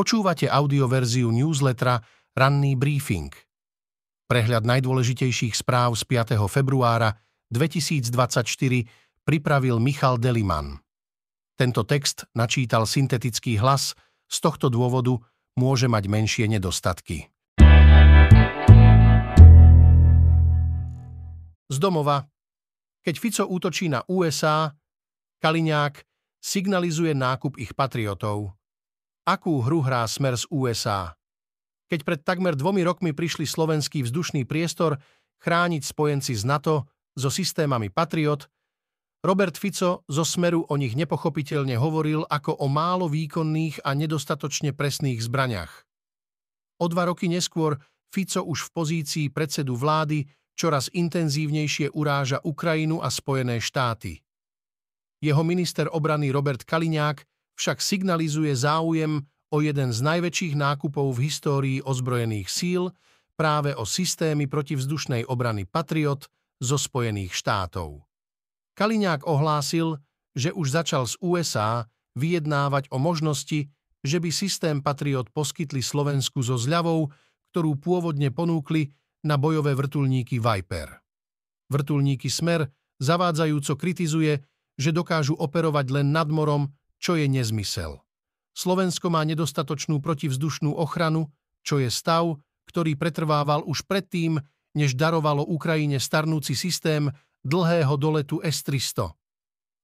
Počúvate audioverziu newslettera Ranný briefing. Prehľad najdôležitejších správ z 5. februára 2024 pripravil Michal Deliman. Tento text načítal syntetický hlas, z tohto dôvodu môže mať menšie nedostatky. Z domova. Keď Fico útočí na USA, Kaliňák signalizuje nákup ich patriotov. Akú hru hrá smer z USA? Keď pred takmer dvomi rokmi prišli slovenský vzdušný priestor chrániť spojenci z NATO so systémami Patriot, Robert Fico zo Smeru o nich nepochopiteľne hovoril ako o málo výkonných a nedostatočne presných zbraniach. O dva roky neskôr Fico už v pozícii predsedu vlády čoraz intenzívnejšie uráža Ukrajinu a Spojené štáty. Jeho minister obrany Robert Kaliňák však signalizuje záujem o jeden z najväčších nákupov v histórii ozbrojených síl práve o systémy protivzdušnej obrany Patriot zo Spojených štátov. Kaliňák ohlásil, že už začal z USA vyjednávať o možnosti, že by systém Patriot poskytli Slovensku so zľavou, ktorú pôvodne ponúkli na bojové vrtulníky Viper. Vrtulníky Smer zavádzajúco kritizuje, že dokážu operovať len nad morom, čo je nezmysel. Slovensko má nedostatočnú protivzdušnú ochranu, čo je stav, ktorý pretrvával už predtým, než darovalo Ukrajine starnúci systém dlhého doletu S-300.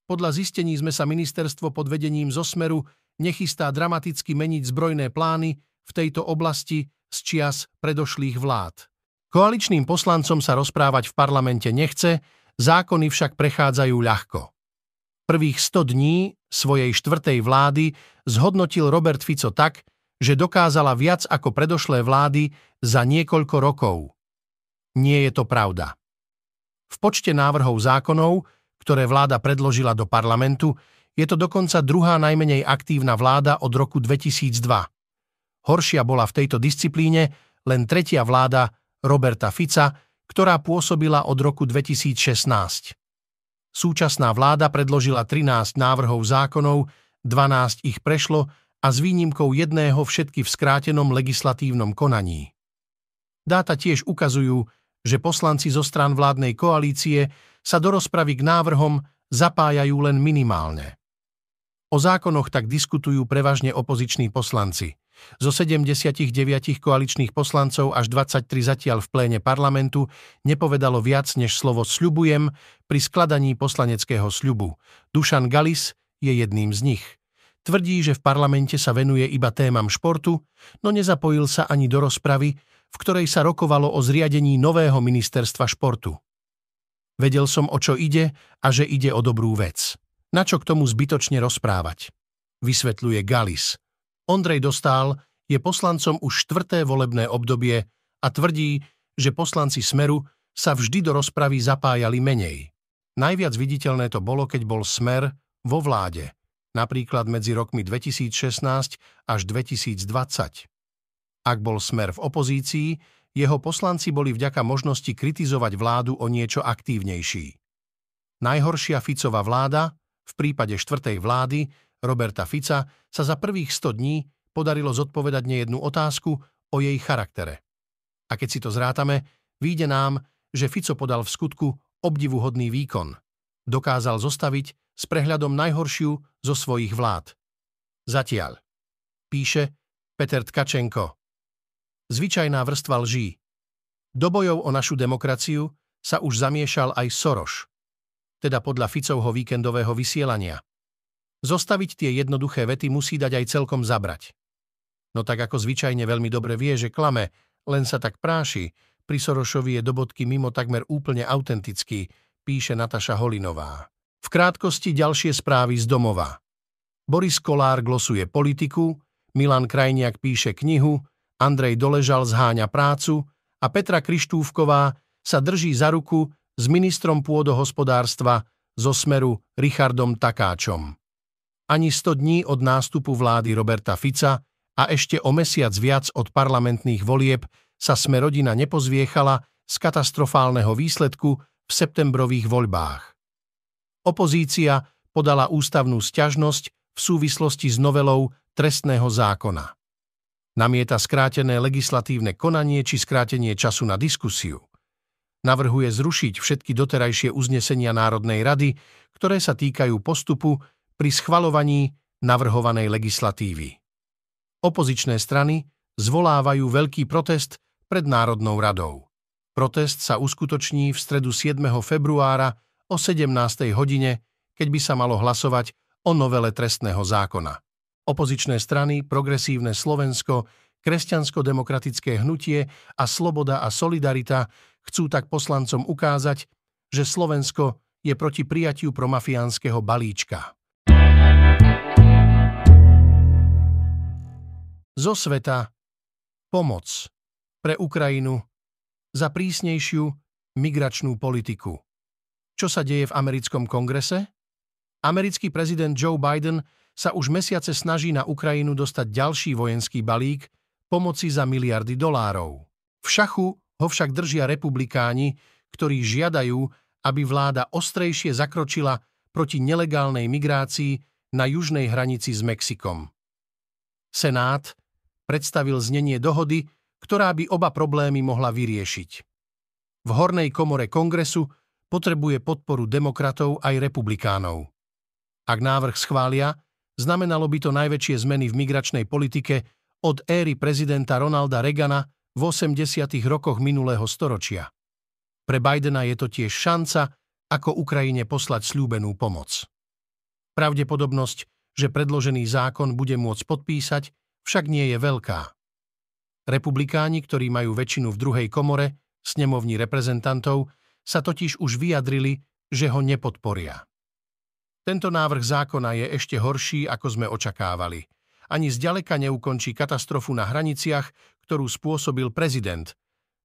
Podľa zistení sme sa ministerstvo pod vedením Zosmeru nechystá dramaticky meniť zbrojné plány v tejto oblasti z čias predošlých vlád. Koaličným poslancom sa rozprávať v parlamente nechce, zákony však prechádzajú ľahko. Prvých 100 dní svojej štvrtej vlády zhodnotil Robert Fico tak, že dokázala viac ako predošlé vlády za niekoľko rokov. Nie je to pravda. V počte návrhov zákonov, ktoré vláda predložila do parlamentu, je to dokonca druhá najmenej aktívna vláda od roku 2002. Horšia bola v tejto disciplíne len tretia vláda Roberta Fica, ktorá pôsobila od roku 2016. Súčasná vláda predložila 13 návrhov zákonov, 12 ich prešlo a s výnimkou jedného všetky v skrátenom legislatívnom konaní. Dáta tiež ukazujú, že poslanci zo strán vládnej koalície sa do rozpravy k návrhom zapájajú len minimálne. O zákonoch tak diskutujú prevažne opoziční poslanci – zo 79 koaličných poslancov až 23 zatiaľ v pléne parlamentu nepovedalo viac než slovo sľubujem pri skladaní poslaneckého sľubu. Dušan Galis je jedným z nich. Tvrdí, že v parlamente sa venuje iba témam športu, no nezapojil sa ani do rozpravy, v ktorej sa rokovalo o zriadení nového ministerstva športu. Vedel som, o čo ide a že ide o dobrú vec. Na čo k tomu zbytočne rozprávať? Vysvetľuje Galis – Ondrej Dostál je poslancom už štvrté volebné obdobie a tvrdí, že poslanci Smeru sa vždy do rozpravy zapájali menej. Najviac viditeľné to bolo, keď bol Smer vo vláde, napríklad medzi rokmi 2016 až 2020. Ak bol Smer v opozícii, jeho poslanci boli vďaka možnosti kritizovať vládu o niečo aktívnejší. Najhoršia Ficova vláda, v prípade štvrtej vlády, Roberta Fica sa za prvých 100 dní podarilo zodpovedať nejednú otázku o jej charaktere. A keď si to zrátame, výjde nám, že Fico podal v skutku obdivuhodný výkon. Dokázal zostaviť s prehľadom najhoršiu zo svojich vlád. Zatiaľ. Píše Peter Tkačenko. Zvyčajná vrstva lží. Do bojov o našu demokraciu sa už zamiešal aj Soroš, teda podľa Ficovho víkendového vysielania. Zostaviť tie jednoduché vety musí dať aj celkom zabrať. No tak ako zvyčajne veľmi dobre vie, že klame, len sa tak práši, pri Sorošovi je do bodky mimo takmer úplne autentický, píše Nataša Holinová. V krátkosti ďalšie správy z domova. Boris Kolár glosuje politiku, Milan Krajniak píše knihu, Andrej Doležal zháňa prácu a Petra Krištúvková sa drží za ruku s ministrom pôdohospodárstva zo smeru Richardom Takáčom ani 100 dní od nástupu vlády Roberta Fica a ešte o mesiac viac od parlamentných volieb sa sme rodina nepozviechala z katastrofálneho výsledku v septembrových voľbách. Opozícia podala ústavnú sťažnosť v súvislosti s novelou trestného zákona. Namieta skrátené legislatívne konanie či skrátenie času na diskusiu. Navrhuje zrušiť všetky doterajšie uznesenia Národnej rady, ktoré sa týkajú postupu pri schvalovaní navrhovanej legislatívy. Opozičné strany zvolávajú veľký protest pred Národnou radou. Protest sa uskutoční v stredu 7. februára o 17. hodine, keď by sa malo hlasovať o novele trestného zákona. Opozičné strany, Progresívne Slovensko, Kresťansko-demokratické hnutie a Sloboda a Solidarita chcú tak poslancom ukázať, že Slovensko je proti prijatiu promafiánskeho balíčka. Zo sveta pomoc pre Ukrajinu za prísnejšiu migračnú politiku. Čo sa deje v americkom kongrese? Americký prezident Joe Biden sa už mesiace snaží na Ukrajinu dostať ďalší vojenský balík pomoci za miliardy dolárov. V šachu ho však držia republikáni, ktorí žiadajú, aby vláda ostrejšie zakročila proti nelegálnej migrácii na južnej hranici s Mexikom. Senát predstavil znenie dohody, ktorá by oba problémy mohla vyriešiť. V hornej komore kongresu potrebuje podporu demokratov aj republikánov. Ak návrh schvália, znamenalo by to najväčšie zmeny v migračnej politike od éry prezidenta Ronalda Reagana v 80. rokoch minulého storočia. Pre Bidena je to tiež šanca, ako Ukrajine poslať slúbenú pomoc. Pravdepodobnosť, že predložený zákon bude môcť podpísať, však nie je veľká. Republikáni, ktorí majú väčšinu v druhej komore, snemovni reprezentantov, sa totiž už vyjadrili, že ho nepodporia. Tento návrh zákona je ešte horší, ako sme očakávali. Ani zďaleka neukončí katastrofu na hraniciach, ktorú spôsobil prezident,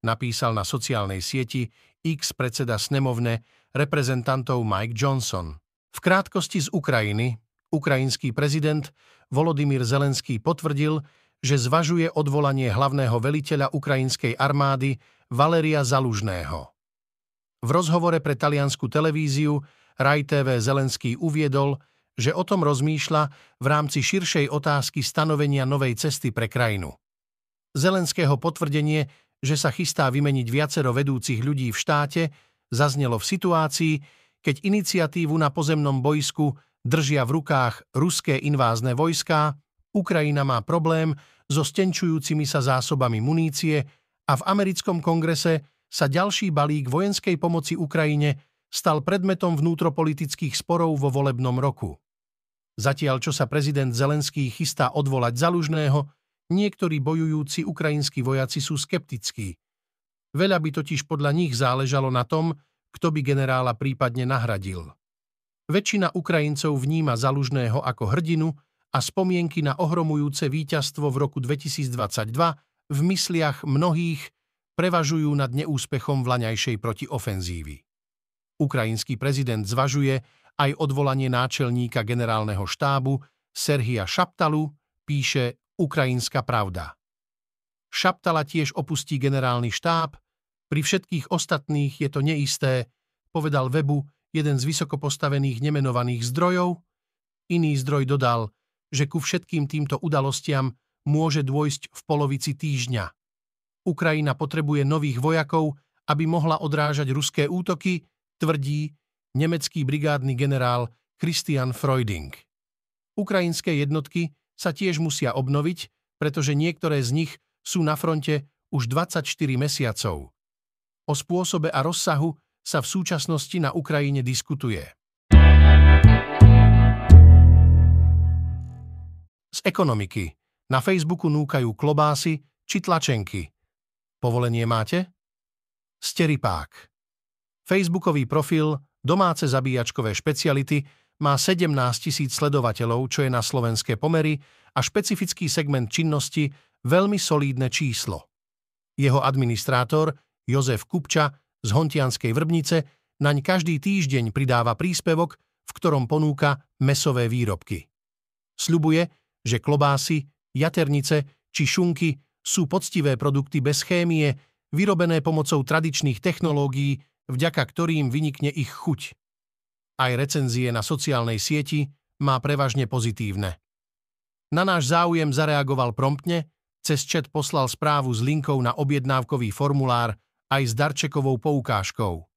napísal na sociálnej sieti X predseda snemovne reprezentantov Mike Johnson. V krátkosti z Ukrajiny ukrajinský prezident Volodymyr Zelenský potvrdil, že zvažuje odvolanie hlavného veliteľa ukrajinskej armády Valeria Zalužného. V rozhovore pre taliansku televíziu Raj TV Zelenský uviedol, že o tom rozmýšľa v rámci širšej otázky stanovenia novej cesty pre krajinu. Zelenského potvrdenie, že sa chystá vymeniť viacero vedúcich ľudí v štáte, zaznelo v situácii, keď iniciatívu na pozemnom bojsku držia v rukách ruské invázne vojská, Ukrajina má problém so stenčujúcimi sa zásobami munície a v americkom kongrese sa ďalší balík vojenskej pomoci Ukrajine stal predmetom vnútropolitických sporov vo volebnom roku. Zatiaľ, čo sa prezident Zelenský chystá odvolať Zalužného, niektorí bojujúci ukrajinskí vojaci sú skeptickí. Veľa by totiž podľa nich záležalo na tom, kto by generála prípadne nahradil. Väčšina Ukrajincov vníma Zalužného ako hrdinu a spomienky na ohromujúce víťazstvo v roku 2022 v mysliach mnohých prevažujú nad neúspechom vlaňajšej protiofenzívy. Ukrajinský prezident zvažuje aj odvolanie náčelníka generálneho štábu Serhia Šaptalu, píše Ukrajinská pravda. Šaptala tiež opustí generálny štáb, pri všetkých ostatných je to neisté, povedal webu jeden z vysoko postavených nemenovaných zdrojov. Iný zdroj dodal, že ku všetkým týmto udalostiam môže dôjsť v polovici týždňa. Ukrajina potrebuje nových vojakov, aby mohla odrážať ruské útoky tvrdí nemecký brigádny generál Christian Freuding. Ukrajinské jednotky sa tiež musia obnoviť, pretože niektoré z nich sú na fronte už 24 mesiacov. O spôsobe a rozsahu sa v súčasnosti na Ukrajine diskutuje. Z ekonomiky. Na Facebooku núkajú klobásy či tlačenky. Povolenie máte? Steripák. Facebookový profil Domáce zabíjačkové špeciality má 17 tisíc sledovateľov, čo je na slovenské pomery a špecifický segment činnosti veľmi solídne číslo. Jeho administrátor Jozef Kupča z Hontianskej Vrbnice naň každý týždeň pridáva príspevok, v ktorom ponúka mesové výrobky. Sľubuje, že klobásy, jaternice či šunky sú poctivé produkty bez chémie, vyrobené pomocou tradičných technológií vďaka ktorým vynikne ich chuť. Aj recenzie na sociálnej sieti má prevažne pozitívne. Na náš záujem zareagoval promptne, Cez chat poslal správu s linkou na objednávkový formulár aj s darčekovou poukážkou.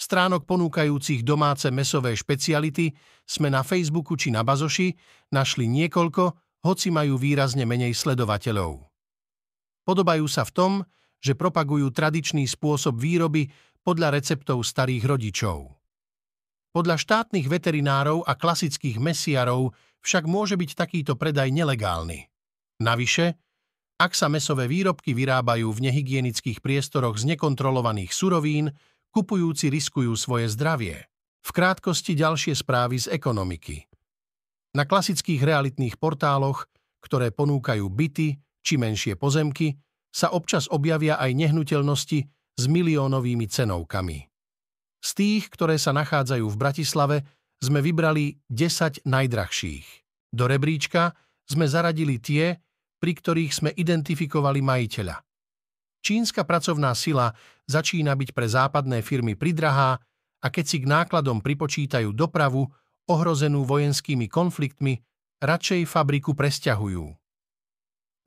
Stránok ponúkajúcich domáce mesové špeciality sme na Facebooku či na Bazoši našli niekoľko, hoci majú výrazne menej sledovateľov. Podobajú sa v tom, že propagujú tradičný spôsob výroby podľa receptov starých rodičov. Podľa štátnych veterinárov a klasických mesiarov však môže byť takýto predaj nelegálny. Navyše, ak sa mesové výrobky vyrábajú v nehygienických priestoroch z nekontrolovaných surovín, kupujúci riskujú svoje zdravie. V krátkosti ďalšie správy z ekonomiky. Na klasických realitných portáloch, ktoré ponúkajú byty či menšie pozemky, sa občas objavia aj nehnuteľnosti s miliónovými cenovkami. Z tých, ktoré sa nachádzajú v Bratislave, sme vybrali 10 najdrahších. Do rebríčka sme zaradili tie, pri ktorých sme identifikovali majiteľa. Čínska pracovná sila začína byť pre západné firmy pridrahá a keď si k nákladom pripočítajú dopravu, ohrozenú vojenskými konfliktmi, radšej fabriku presťahujú.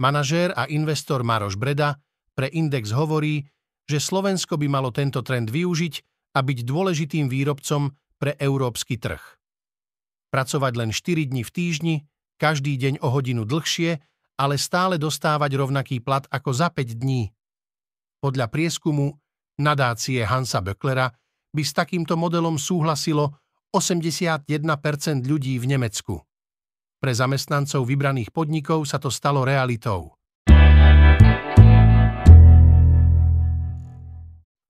Manažér a investor Maroš Breda pre Index hovorí, že Slovensko by malo tento trend využiť a byť dôležitým výrobcom pre európsky trh. Pracovať len 4 dní v týždni, každý deň o hodinu dlhšie ale stále dostávať rovnaký plat ako za 5 dní. Podľa prieskumu nadácie Hansa Böcklera by s takýmto modelom súhlasilo 81% ľudí v Nemecku. Pre zamestnancov vybraných podnikov sa to stalo realitou.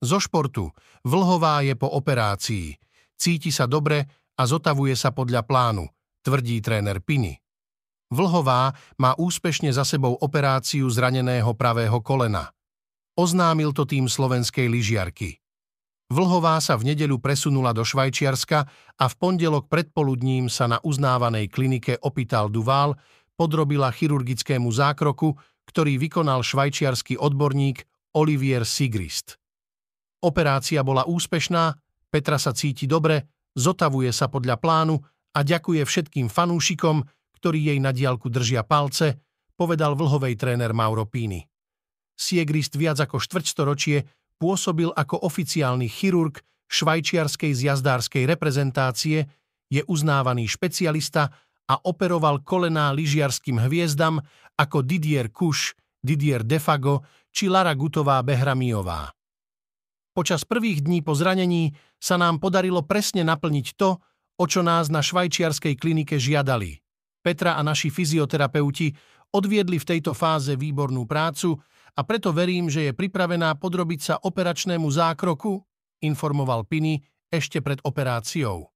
Zo športu. Vlhová je po operácii. Cíti sa dobre a zotavuje sa podľa plánu, tvrdí tréner Piny. Vlhová má úspešne za sebou operáciu zraneného pravého kolena. Oznámil to tým slovenskej lyžiarky. Vlhová sa v nedeľu presunula do Švajčiarska a v pondelok predpoludním sa na uznávanej klinike Opital Duval podrobila chirurgickému zákroku, ktorý vykonal švajčiarsky odborník Olivier Sigrist. Operácia bola úspešná, Petra sa cíti dobre, zotavuje sa podľa plánu a ďakuje všetkým fanúšikom, ktorí jej na diálku držia palce, povedal vlhovej tréner Mauro Pini. Siegrist viac ako štvrťstoročie pôsobil ako oficiálny chirurg švajčiarskej zjazdárskej reprezentácie, je uznávaný špecialista a operoval kolená lyžiarským hviezdam ako Didier Kuš, Didier Defago či Lara Gutová Behramiová. Počas prvých dní po zranení sa nám podarilo presne naplniť to, o čo nás na švajčiarskej klinike žiadali. Petra a naši fyzioterapeuti odviedli v tejto fáze výbornú prácu a preto verím, že je pripravená podrobiť sa operačnému zákroku, informoval Pini ešte pred operáciou.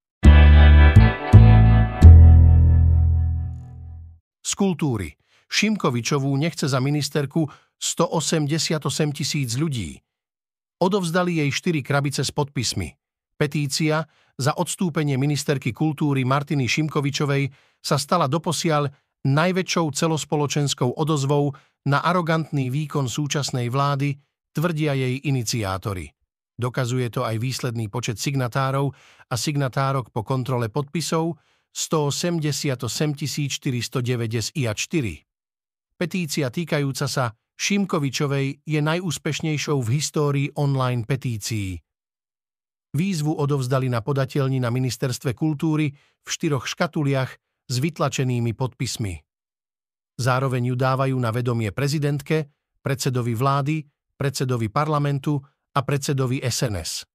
Z kultúry. Šimkovičovú nechce za ministerku 188 tisíc ľudí. Odovzdali jej 4 krabice s podpismi. Petícia za odstúpenie ministerky kultúry Martiny Šimkovičovej sa stala doposiaľ najväčšou celospoločenskou odozvou na arogantný výkon súčasnej vlády, tvrdia jej iniciátori. Dokazuje to aj výsledný počet signatárov a signatárok po kontrole podpisov 187 409 IA 4. Petícia týkajúca sa Šimkovičovej je najúspešnejšou v histórii online petícií. Výzvu odovzdali na podateľni na Ministerstve kultúry v štyroch škatuliach s vytlačenými podpismi. Zároveň ju dávajú na vedomie prezidentke, predsedovi vlády, predsedovi parlamentu a predsedovi SNS.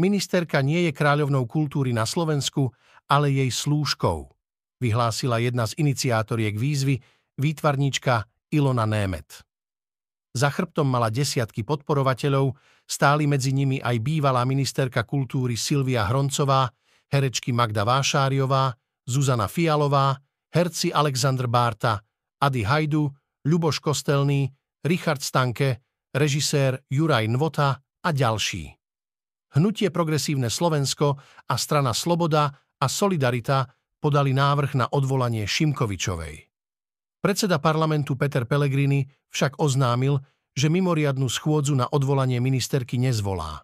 Ministerka nie je kráľovnou kultúry na Slovensku, ale jej slúžkou, vyhlásila jedna z iniciátoriek výzvy, výtvarníčka Ilona Német. Za chrbtom mala desiatky podporovateľov, stáli medzi nimi aj bývalá ministerka kultúry Silvia Hroncová, herečky Magda Vášáriová, Zuzana Fialová, herci Alexandr Bárta, Ady Hajdu, Ľuboš Kostelný, Richard Stanke, režisér Juraj Nvota a ďalší. Hnutie Progresívne Slovensko a strana Sloboda a Solidarita podali návrh na odvolanie Šimkovičovej. Predseda parlamentu Peter Pellegrini však oznámil, že mimoriadnu schôdzu na odvolanie ministerky nezvolá.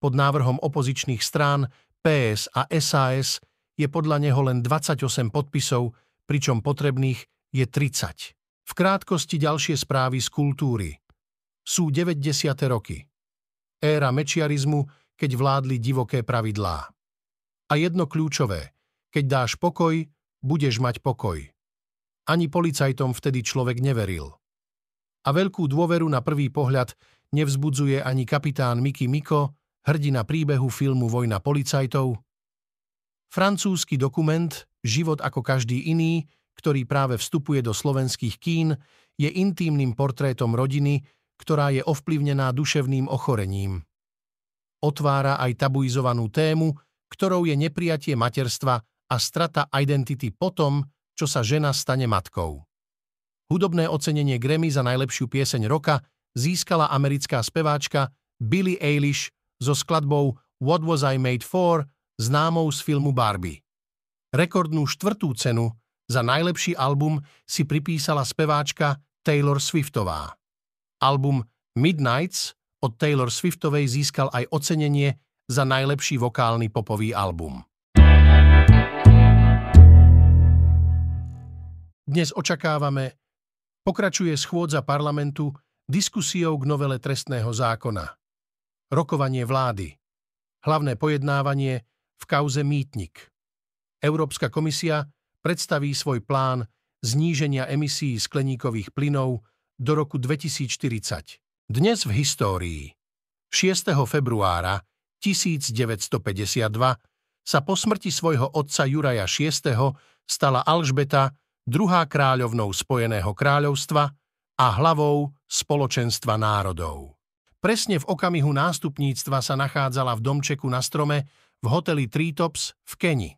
Pod návrhom opozičných strán PS a SAS je podľa neho len 28 podpisov, pričom potrebných je 30. V krátkosti ďalšie správy z kultúry. Sú 90. roky. Éra mečiarizmu, keď vládli divoké pravidlá. A jedno kľúčové. Keď dáš pokoj, budeš mať pokoj. Ani policajtom vtedy človek neveril. A veľkú dôveru na prvý pohľad nevzbudzuje ani kapitán Mickey Miko, hrdina príbehu filmu Vojna policajtov. Francúzsky dokument Život ako každý iný ktorý práve vstupuje do slovenských kín, je intímnym portrétom rodiny, ktorá je ovplyvnená duševným ochorením. Otvára aj tabuizovanú tému, ktorou je neprijatie materstva a strata identity po tom, čo sa žena stane matkou. Hudobné ocenenie Grammy za najlepšiu pieseň roka získala americká speváčka Billie Eilish so skladbou What Was I Made For, známou z filmu Barbie. Rekordnú štvrtú cenu za najlepší album si pripísala speváčka Taylor Swiftová. Album Midnights od Taylor Swiftovej získal aj ocenenie za najlepší vokálny popový album. Dnes očakávame, pokračuje schôdza parlamentu diskusiou k novele trestného zákona. Rokovanie vlády. Hlavné pojednávanie v kauze Mýtnik. Európska komisia predstaví svoj plán zníženia emisí skleníkových plynov do roku 2040. Dnes v histórii. 6. februára 1952 sa po smrti svojho otca Juraja VI. stala Alžbeta druhá kráľovnou Spojeného kráľovstva a hlavou spoločenstva národov. Presne v okamihu nástupníctva sa nachádzala v domčeku na strome v hoteli Treetops v Keni.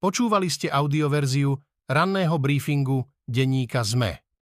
Počúvali ste audioverziu ranného briefingu denníka ZME.